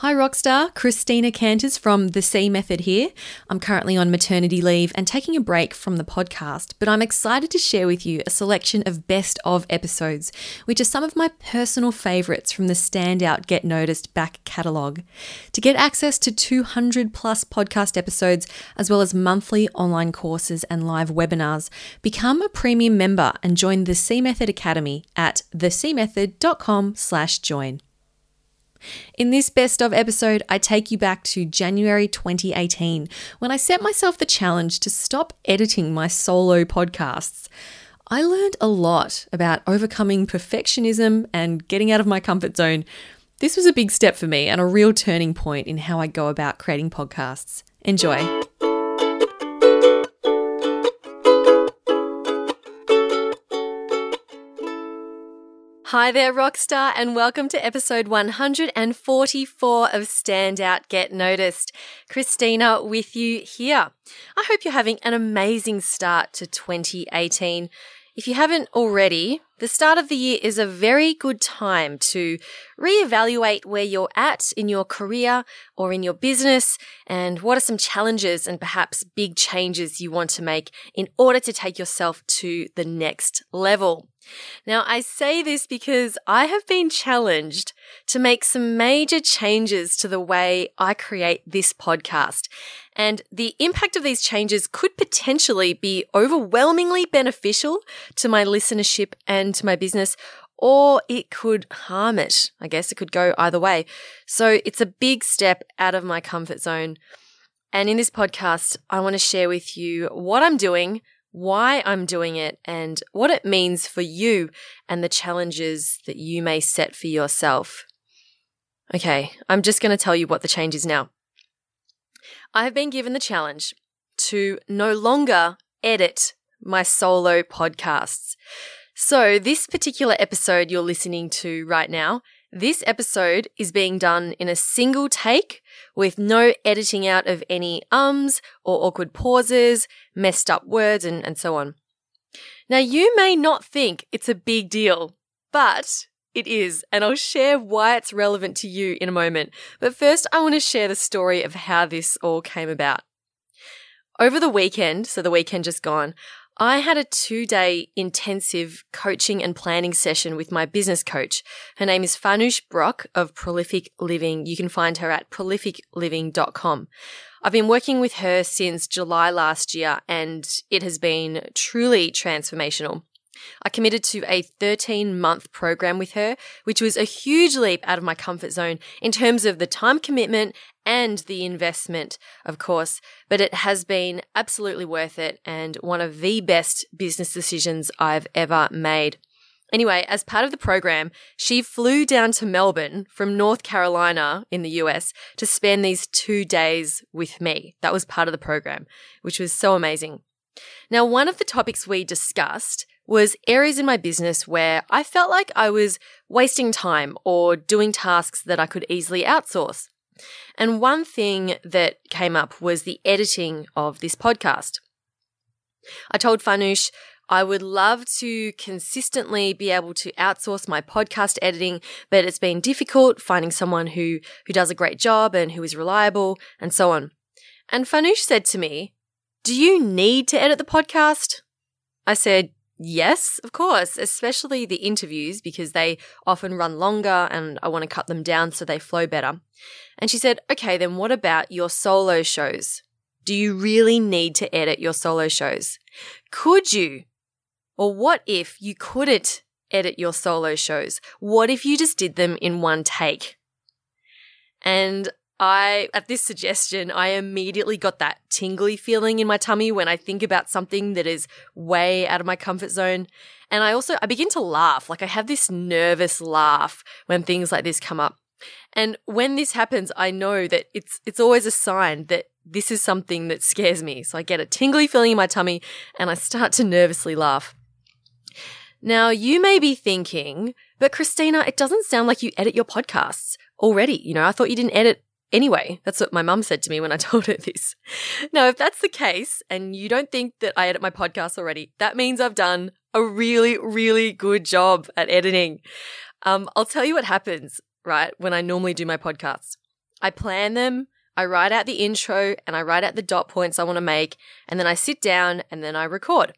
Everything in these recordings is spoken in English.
Hi, Rockstar. Christina Canters from The C Method here. I'm currently on maternity leave and taking a break from the podcast, but I'm excited to share with you a selection of best of episodes, which are some of my personal favourites from the Standout Get Noticed back catalogue. To get access to 200 plus podcast episodes, as well as monthly online courses and live webinars, become a premium member and join the C Method Academy at thecmethod.com slash join. In this best of episode, I take you back to January 2018 when I set myself the challenge to stop editing my solo podcasts. I learned a lot about overcoming perfectionism and getting out of my comfort zone. This was a big step for me and a real turning point in how I go about creating podcasts. Enjoy. Hi there, Rockstar, and welcome to episode 144 of Standout Get Noticed. Christina with you here. I hope you're having an amazing start to 2018. If you haven't already, the start of the year is a very good time to reevaluate where you're at in your career or in your business and what are some challenges and perhaps big changes you want to make in order to take yourself to the next level. Now, I say this because I have been challenged to make some major changes to the way I create this podcast. And the impact of these changes could potentially be overwhelmingly beneficial to my listenership and to my business, or it could harm it. I guess it could go either way. So it's a big step out of my comfort zone. And in this podcast, I want to share with you what I'm doing why I'm doing it, and what it means for you and the challenges that you may set for yourself. Okay, I'm just going to tell you what the change is now. I have been given the challenge to no longer edit my solo podcasts. So, this particular episode you're listening to right now, this episode is being done in a single take with no editing out of any ums or awkward pauses, messed up words, and, and so on. Now, you may not think it's a big deal, but it is, and I'll share why it's relevant to you in a moment. But first, I want to share the story of how this all came about. Over the weekend, so the weekend just gone, I had a two day intensive coaching and planning session with my business coach. Her name is Farnoosh Brock of Prolific Living. You can find her at prolificliving.com. I've been working with her since July last year and it has been truly transformational. I committed to a 13 month program with her, which was a huge leap out of my comfort zone in terms of the time commitment and the investment, of course, but it has been absolutely worth it and one of the best business decisions I've ever made. Anyway, as part of the program, she flew down to Melbourne from North Carolina in the US to spend these two days with me. That was part of the program, which was so amazing. Now, one of the topics we discussed was areas in my business where I felt like I was wasting time or doing tasks that I could easily outsource. And one thing that came up was the editing of this podcast. I told Farnoosh I would love to consistently be able to outsource my podcast editing, but it's been difficult finding someone who, who does a great job and who is reliable and so on. And Farnoosh said to me, do you need to edit the podcast? I said, Yes, of course, especially the interviews because they often run longer and I want to cut them down so they flow better. And she said, okay, then what about your solo shows? Do you really need to edit your solo shows? Could you? Or what if you couldn't edit your solo shows? What if you just did them in one take? And I, at this suggestion, I immediately got that tingly feeling in my tummy when I think about something that is way out of my comfort zone. And I also, I begin to laugh. Like I have this nervous laugh when things like this come up. And when this happens, I know that it's, it's always a sign that this is something that scares me. So I get a tingly feeling in my tummy and I start to nervously laugh. Now you may be thinking, but Christina, it doesn't sound like you edit your podcasts already. You know, I thought you didn't edit Anyway, that's what my mum said to me when I told her this. Now, if that's the case and you don't think that I edit my podcast already, that means I've done a really, really good job at editing. Um, I'll tell you what happens, right, when I normally do my podcasts. I plan them, I write out the intro, and I write out the dot points I want to make, and then I sit down and then I record.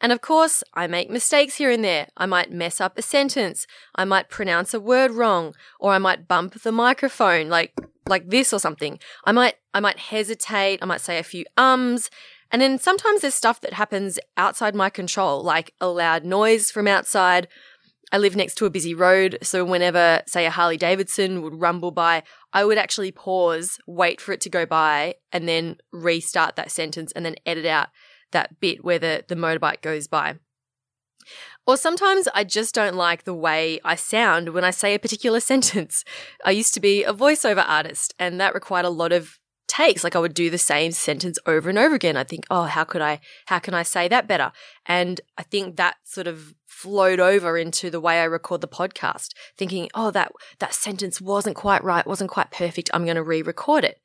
And of course, I make mistakes here and there. I might mess up a sentence. I might pronounce a word wrong, or I might bump the microphone like like this or something. I might I might hesitate. I might say a few ums. And then sometimes there's stuff that happens outside my control, like a loud noise from outside. I live next to a busy road, so whenever, say, a Harley Davidson would rumble by, I would actually pause, wait for it to go by, and then restart that sentence and then edit out that bit where the, the motorbike goes by. Or sometimes I just don't like the way I sound when I say a particular sentence. I used to be a voiceover artist, and that required a lot of takes. Like I would do the same sentence over and over again. I think, oh, how could I, how can I say that better? And I think that sort of flowed over into the way I record the podcast, thinking, oh, that, that sentence wasn't quite right, wasn't quite perfect. I'm going to re-record it.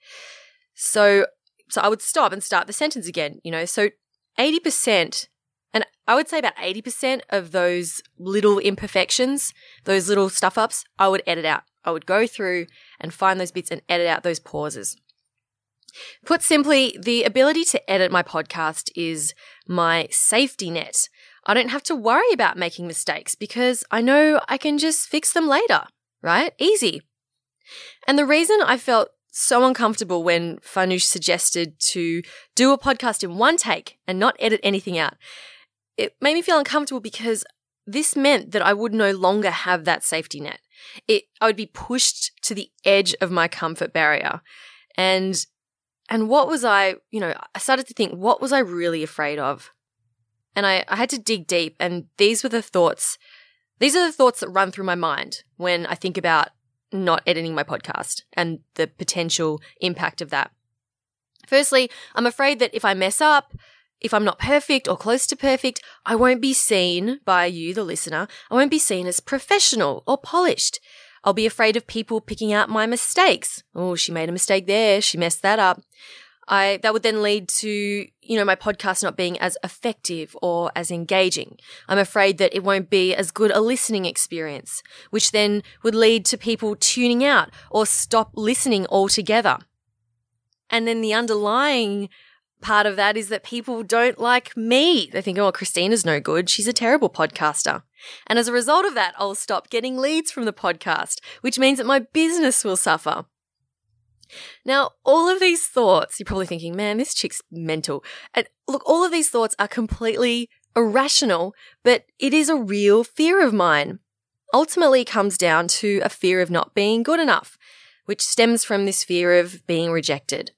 So, so I would stop and start the sentence again, you know, so 80%, and I would say about 80% of those little imperfections, those little stuff ups, I would edit out. I would go through and find those bits and edit out those pauses. Put simply, the ability to edit my podcast is my safety net. I don't have to worry about making mistakes because I know I can just fix them later, right? Easy. And the reason I felt so uncomfortable when Farnoosh suggested to do a podcast in one take and not edit anything out. It made me feel uncomfortable because this meant that I would no longer have that safety net. It, I would be pushed to the edge of my comfort barrier. And, and what was I, you know, I started to think, what was I really afraid of? And I, I had to dig deep. And these were the thoughts, these are the thoughts that run through my mind when I think about not editing my podcast and the potential impact of that. Firstly, I'm afraid that if I mess up, if I'm not perfect or close to perfect, I won't be seen by you, the listener. I won't be seen as professional or polished. I'll be afraid of people picking out my mistakes. Oh, she made a mistake there. She messed that up. I, that would then lead to, you know, my podcast not being as effective or as engaging. I'm afraid that it won't be as good a listening experience, which then would lead to people tuning out or stop listening altogether. And then the underlying part of that is that people don't like me. They think, oh, Christina's no good. She's a terrible podcaster. And as a result of that, I'll stop getting leads from the podcast, which means that my business will suffer. Now, all of these thoughts, you're probably thinking, man, this chick's mental. And look, all of these thoughts are completely irrational, but it is a real fear of mine. Ultimately, comes down to a fear of not being good enough, which stems from this fear of being rejected.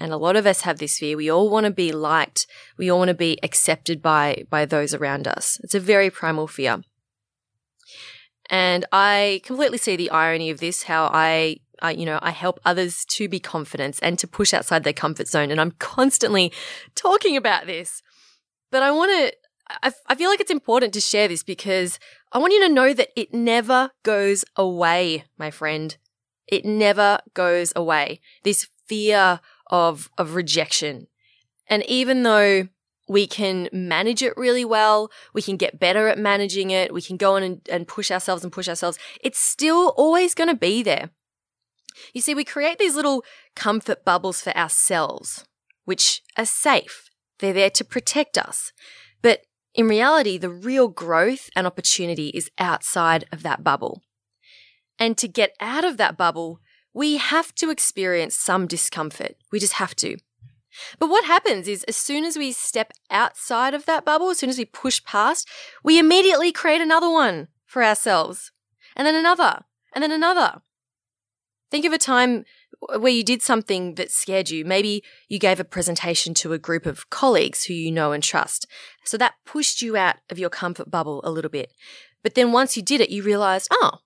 And a lot of us have this fear. We all want to be liked. We all want to be accepted by, by those around us. It's a very primal fear. And I completely see the irony of this, how I I, you know, I help others to be confident and to push outside their comfort zone. And I'm constantly talking about this. But I want to, I, I feel like it's important to share this because I want you to know that it never goes away, my friend. It never goes away. This fear of, of rejection. And even though we can manage it really well. We can get better at managing it. We can go on and, and push ourselves and push ourselves. It's still always going to be there. You see, we create these little comfort bubbles for ourselves, which are safe. They're there to protect us. But in reality, the real growth and opportunity is outside of that bubble. And to get out of that bubble, we have to experience some discomfort. We just have to. But what happens is, as soon as we step outside of that bubble, as soon as we push past, we immediately create another one for ourselves, and then another, and then another. Think of a time where you did something that scared you. Maybe you gave a presentation to a group of colleagues who you know and trust. So that pushed you out of your comfort bubble a little bit. But then once you did it, you realized, oh,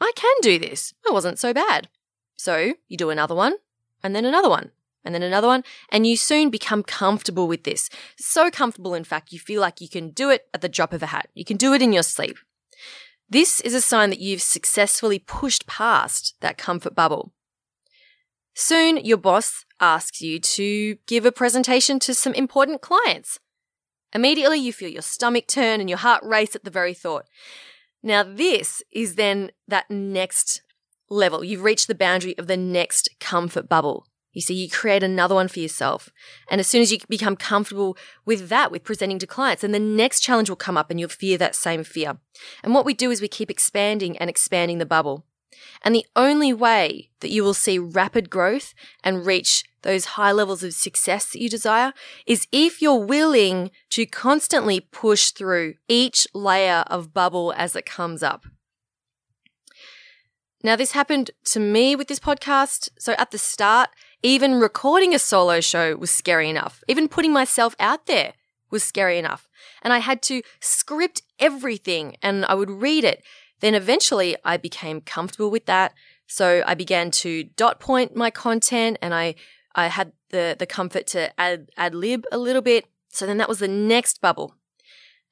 I can do this. It wasn't so bad. So you do another one and then another one and then another one. And you soon become comfortable with this. So comfortable, in fact, you feel like you can do it at the drop of a hat. You can do it in your sleep. This is a sign that you've successfully pushed past that comfort bubble. Soon, your boss asks you to give a presentation to some important clients. Immediately, you feel your stomach turn and your heart race at the very thought. Now, this is then that next level. You've reached the boundary of the next comfort bubble. You see, you create another one for yourself. And as soon as you become comfortable with that, with presenting to clients, then the next challenge will come up and you'll fear that same fear. And what we do is we keep expanding and expanding the bubble. And the only way that you will see rapid growth and reach those high levels of success that you desire is if you're willing to constantly push through each layer of bubble as it comes up. Now, this happened to me with this podcast. So at the start, even recording a solo show was scary enough. Even putting myself out there was scary enough. And I had to script everything and I would read it. Then eventually I became comfortable with that. So I began to dot point my content and I, I had the, the comfort to add, ad lib a little bit. So then that was the next bubble.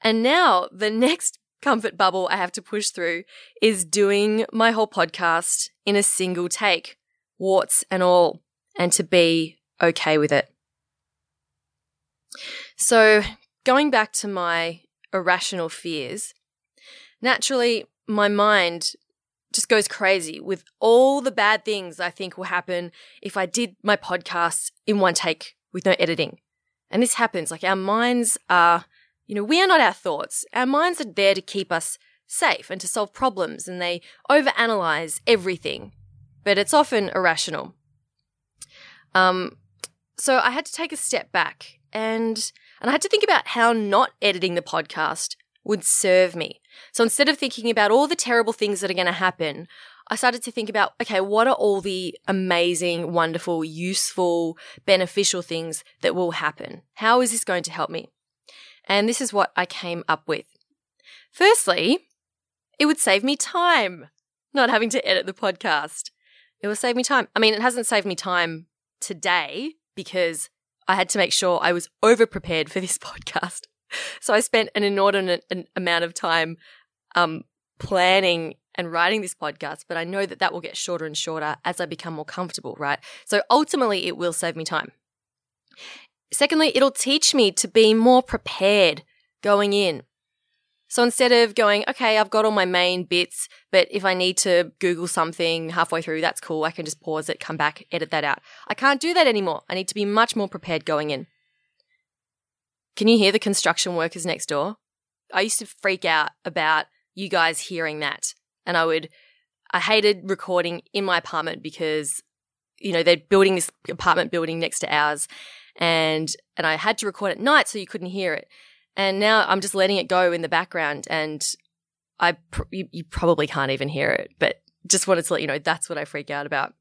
And now the next comfort bubble I have to push through is doing my whole podcast in a single take, warts and all and to be okay with it. So, going back to my irrational fears, naturally, my mind just goes crazy with all the bad things I think will happen if I did my podcast in one take with no editing. And this happens like our minds are, you know, we are not our thoughts. Our minds are there to keep us safe and to solve problems, and they overanalyze everything. But it's often irrational. Um, so I had to take a step back and and I had to think about how not editing the podcast would serve me. So instead of thinking about all the terrible things that are going to happen, I started to think about, okay, what are all the amazing, wonderful, useful, beneficial things that will happen? How is this going to help me? And this is what I came up with. Firstly, it would save me time not having to edit the podcast. It will save me time. I mean, it hasn't saved me time today because I had to make sure I was over prepared for this podcast. So I spent an inordinate amount of time um, planning and writing this podcast, but I know that that will get shorter and shorter as I become more comfortable, right? So ultimately, it will save me time. Secondly, it'll teach me to be more prepared going in. So instead of going, okay, I've got all my main bits, but if I need to Google something halfway through, that's cool. I can just pause it, come back, edit that out. I can't do that anymore. I need to be much more prepared going in. Can you hear the construction workers next door? I used to freak out about you guys hearing that. And I would, I hated recording in my apartment because, you know, they're building this apartment building next to ours. And, and I had to record at night so you couldn't hear it. And now I'm just letting it go in the background and I pr- you, you probably can't even hear it, but just wanted to let you know that's what I freak out about.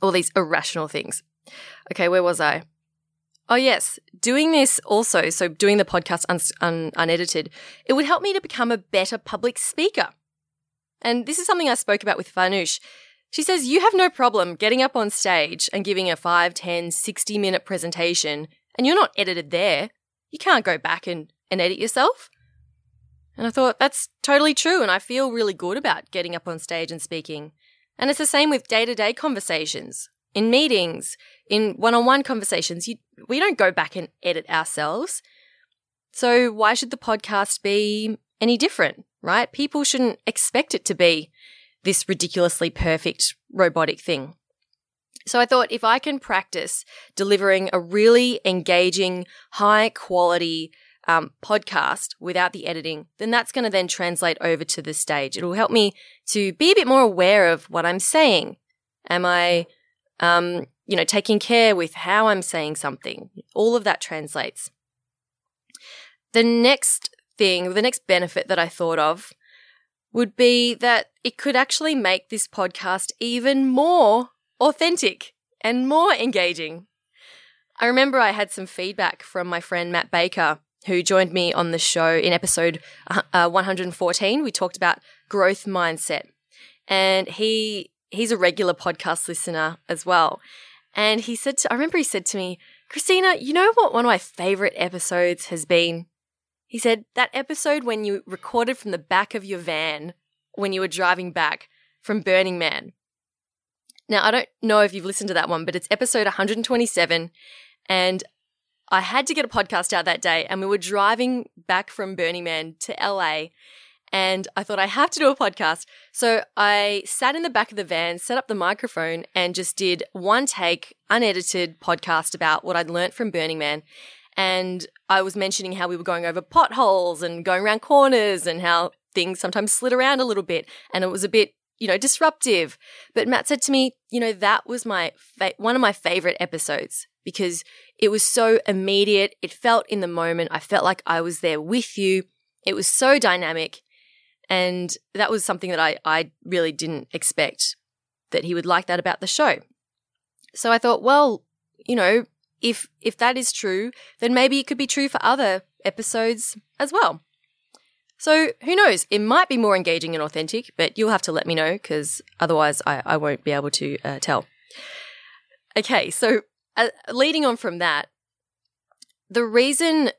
All these irrational things. Okay, where was I? Oh, yes. Doing this also, so doing the podcast un- un- unedited, it would help me to become a better public speaker. And this is something I spoke about with Farnoosh. She says, You have no problem getting up on stage and giving a 5, 10, 60 minute presentation, and you're not edited there you can't go back and, and edit yourself. And I thought, that's totally true. And I feel really good about getting up on stage and speaking. And it's the same with day to day conversations, in meetings, in one on one conversations. You, we don't go back and edit ourselves. So why should the podcast be any different, right? People shouldn't expect it to be this ridiculously perfect robotic thing. So I thought if I can practice delivering a really engaging, high quality um, podcast without the editing, then that's going to then translate over to the stage. It'll help me to be a bit more aware of what I'm saying. Am I, um, you know, taking care with how I'm saying something? All of that translates. The next thing, the next benefit that I thought of would be that it could actually make this podcast even more authentic and more engaging. I remember I had some feedback from my friend Matt Baker, who joined me on the show in episode uh, 114. We talked about growth mindset, and he he's a regular podcast listener as well. And he said, to, I remember he said to me, Christina, you know what one of my favorite episodes has been? He said, that episode when you recorded from the back of your van when you were driving back from Burning Man. Now, I don't know if you've listened to that one, but it's episode 127. And I had to get a podcast out that day, and we were driving back from Burning Man to LA. and I thought I have to do a podcast. So I sat in the back of the van, set up the microphone, and just did one take, unedited podcast about what I'd learned from Burning Man. And I was mentioning how we were going over potholes and going around corners and how things sometimes slid around a little bit and it was a bit, you know, disruptive. But Matt said to me, you know, that was my fa- one of my favorite episodes because it was so immediate. It felt in the moment. I felt like I was there with you. It was so dynamic. And that was something that I, I really didn't expect that he would like that about the show. So I thought, well, you know, if if that is true, then maybe it could be true for other episodes as well. So who knows? It might be more engaging and authentic, but you'll have to let me know because otherwise I, I won't be able to uh, tell. Okay, so uh, leading on from that, the reason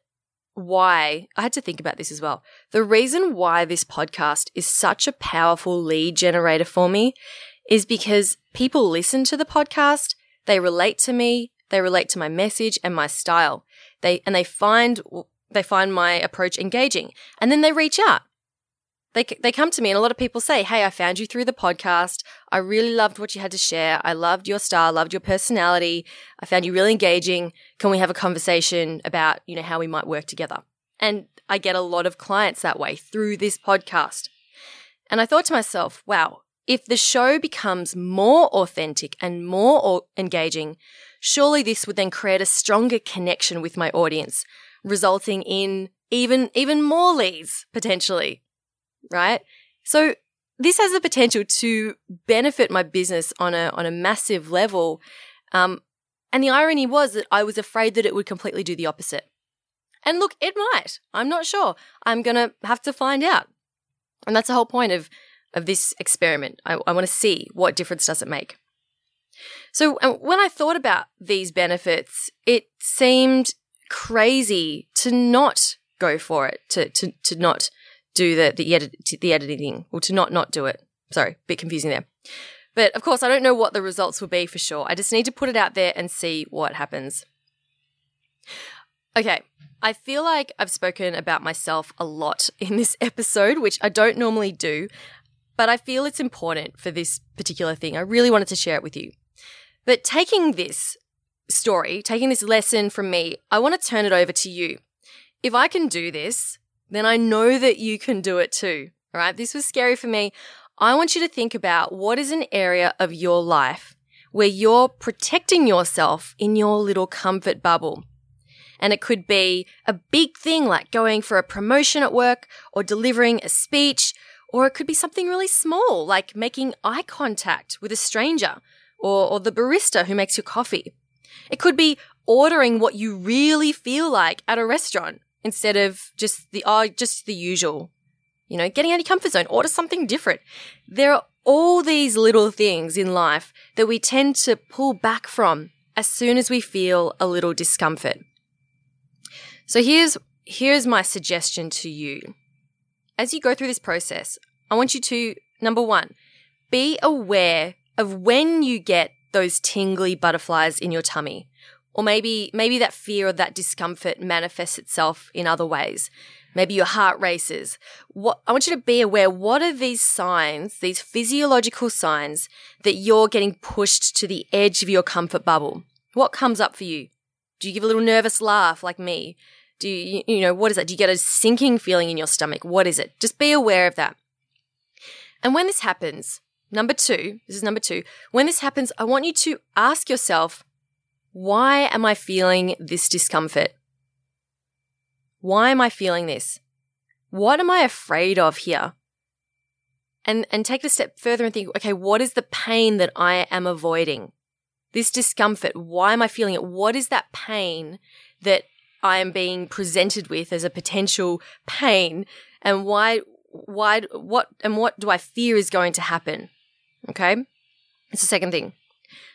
why I had to think about this as well. The reason why this podcast is such a powerful lead generator for me is because people listen to the podcast, they relate to me, they relate to my message and my style. They and they find they find my approach engaging, and then they reach out. They, they come to me and a lot of people say, Hey, I found you through the podcast. I really loved what you had to share. I loved your style, loved your personality. I found you really engaging. Can we have a conversation about, you know, how we might work together? And I get a lot of clients that way through this podcast. And I thought to myself, wow, if the show becomes more authentic and more engaging, surely this would then create a stronger connection with my audience, resulting in even, even more leads potentially right? So this has the potential to benefit my business on a on a massive level. Um, and the irony was that I was afraid that it would completely do the opposite. And look, it might. I'm not sure. I'm gonna have to find out. And that's the whole point of of this experiment. I, I want to see what difference does it make. So when I thought about these benefits, it seemed crazy to not go for it, to to to not do the the, edit, the editing or to not not do it. Sorry, a bit confusing there. But of course, I don't know what the results will be for sure. I just need to put it out there and see what happens. Okay, I feel like I've spoken about myself a lot in this episode, which I don't normally do, but I feel it's important for this particular thing. I really wanted to share it with you. But taking this story, taking this lesson from me, I want to turn it over to you. If I can do this, then I know that you can do it too. All right. This was scary for me. I want you to think about what is an area of your life where you're protecting yourself in your little comfort bubble. And it could be a big thing like going for a promotion at work or delivering a speech, or it could be something really small like making eye contact with a stranger or, or the barista who makes your coffee. It could be ordering what you really feel like at a restaurant instead of just the oh, just the usual. You know, getting out of your comfort zone, order something different. There are all these little things in life that we tend to pull back from as soon as we feel a little discomfort. So here's here's my suggestion to you. As you go through this process, I want you to number 1, be aware of when you get those tingly butterflies in your tummy or maybe, maybe that fear or that discomfort manifests itself in other ways. Maybe your heart races. What, I want you to be aware, what are these signs, these physiological signs that you're getting pushed to the edge of your comfort bubble? What comes up for you? Do you give a little nervous laugh like me? Do you, you know, what is that? Do you get a sinking feeling in your stomach? What is it? Just be aware of that. And when this happens, number two, this is number two, when this happens, I want you to ask yourself, why am I feeling this discomfort? Why am I feeling this? What am I afraid of here? And, and take it a step further and think, okay, what is the pain that I am avoiding? This discomfort, why am I feeling it? What is that pain that I am being presented with as a potential pain? And why, why, what, and what do I fear is going to happen? Okay. It's the second thing.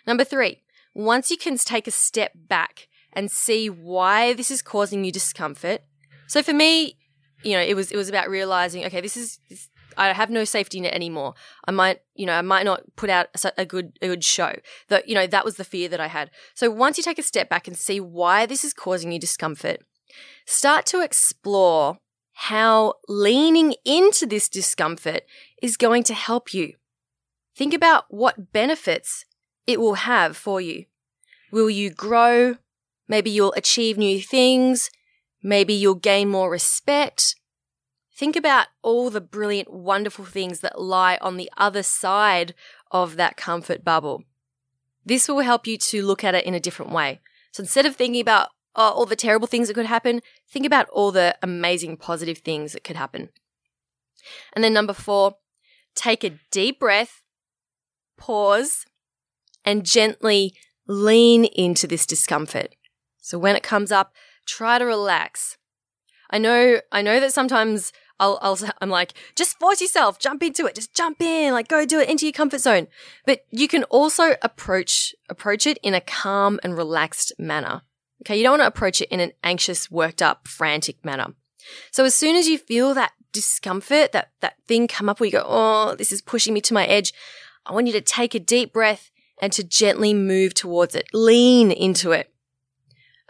Number three, once you can take a step back and see why this is causing you discomfort. So for me, you know, it was it was about realizing, okay, this is this, I have no safety net anymore. I might, you know, I might not put out a good a good show. That you know, that was the fear that I had. So once you take a step back and see why this is causing you discomfort, start to explore how leaning into this discomfort is going to help you. Think about what benefits it will have for you. Will you grow? Maybe you'll achieve new things. Maybe you'll gain more respect. Think about all the brilliant, wonderful things that lie on the other side of that comfort bubble. This will help you to look at it in a different way. So instead of thinking about oh, all the terrible things that could happen, think about all the amazing positive things that could happen. And then number four, take a deep breath, pause, and gently lean into this discomfort. So when it comes up, try to relax. I know, I know that sometimes I'll, I'll, I'm like, just force yourself, jump into it, just jump in, like go do it into your comfort zone. But you can also approach, approach it in a calm and relaxed manner. Okay. You don't want to approach it in an anxious, worked up, frantic manner. So as soon as you feel that discomfort, that, that thing come up where you go, Oh, this is pushing me to my edge. I want you to take a deep breath and to gently move towards it. Lean into it.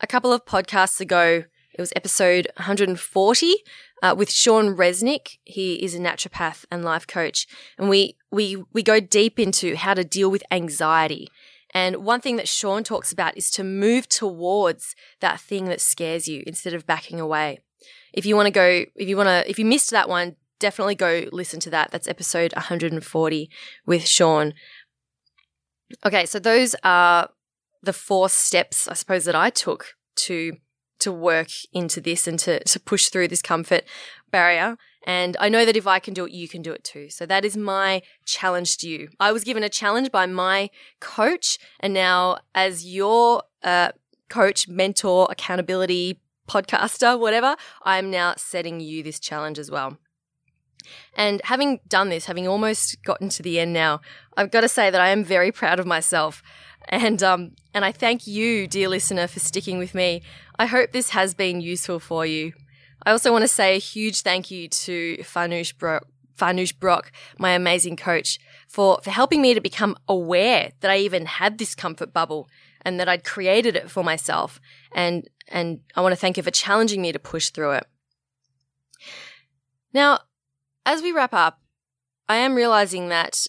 A couple of podcasts ago, it was episode 140 uh, with Sean Resnick. He is a naturopath and life coach, and we we we go deep into how to deal with anxiety. And one thing that Sean talks about is to move towards that thing that scares you instead of backing away. If you want to go, if you want to, if you missed that one, definitely go listen to that. That's episode 140 with Sean. Okay, so those are the four steps, I suppose, that I took to to work into this and to, to push through this comfort barrier. And I know that if I can do it, you can do it too. So that is my challenge to you. I was given a challenge by my coach. And now, as your uh, coach, mentor, accountability, podcaster, whatever, I'm now setting you this challenge as well. And having done this, having almost gotten to the end now, I've got to say that I am very proud of myself. And um, and I thank you, dear listener, for sticking with me. I hope this has been useful for you. I also want to say a huge thank you to Farnoosh Brock, Farnoosh Brock, my amazing coach, for, for helping me to become aware that I even had this comfort bubble and that I'd created it for myself. And, and I want to thank her for challenging me to push through it. Now, as we wrap up, I am realizing that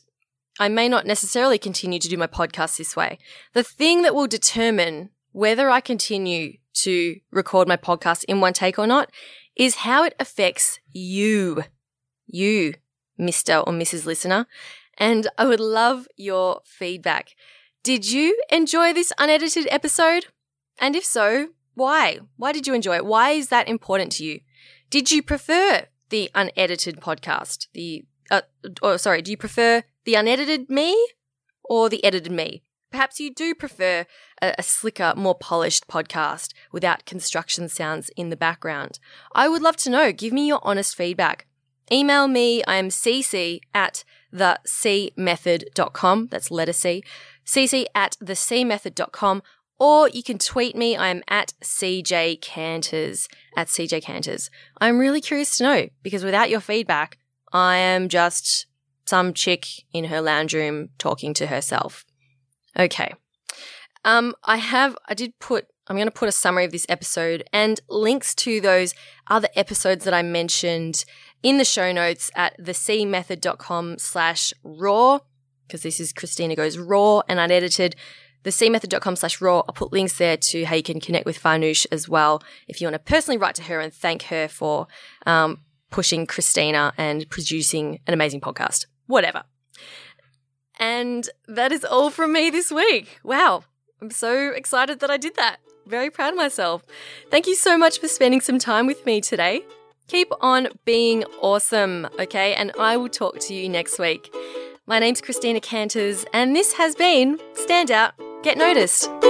I may not necessarily continue to do my podcast this way. The thing that will determine whether I continue to record my podcast in one take or not is how it affects you, you, Mr. or Mrs. Listener. And I would love your feedback. Did you enjoy this unedited episode? And if so, why? Why did you enjoy it? Why is that important to you? Did you prefer the unedited podcast? The, uh, or sorry, do you prefer the unedited me or the edited me? Perhaps you do prefer a, a, slicker, more polished podcast without construction sounds in the background. I would love to know. Give me your honest feedback. Email me. I am cc at the cmethod.com. That's letter C. cc at the cmethod.com. Or you can tweet me. I am at CJ Canters, at CJ Canters. I'm really curious to know because without your feedback, I am just some chick in her lounge room talking to herself. Okay. Um, I have, I did put, I'm going to put a summary of this episode and links to those other episodes that I mentioned in the show notes at thecmethod.com slash raw, because this is Christina Goes Raw and unedited. Thecmethod.com slash raw. I'll put links there to how you can connect with Farnoosh as well if you want to personally write to her and thank her for um, pushing Christina and producing an amazing podcast. Whatever. And that is all from me this week. Wow. I'm so excited that I did that. Very proud of myself. Thank you so much for spending some time with me today. Keep on being awesome, okay? And I will talk to you next week. My name's Christina Canters, and this has been Stand Out, Get Noticed.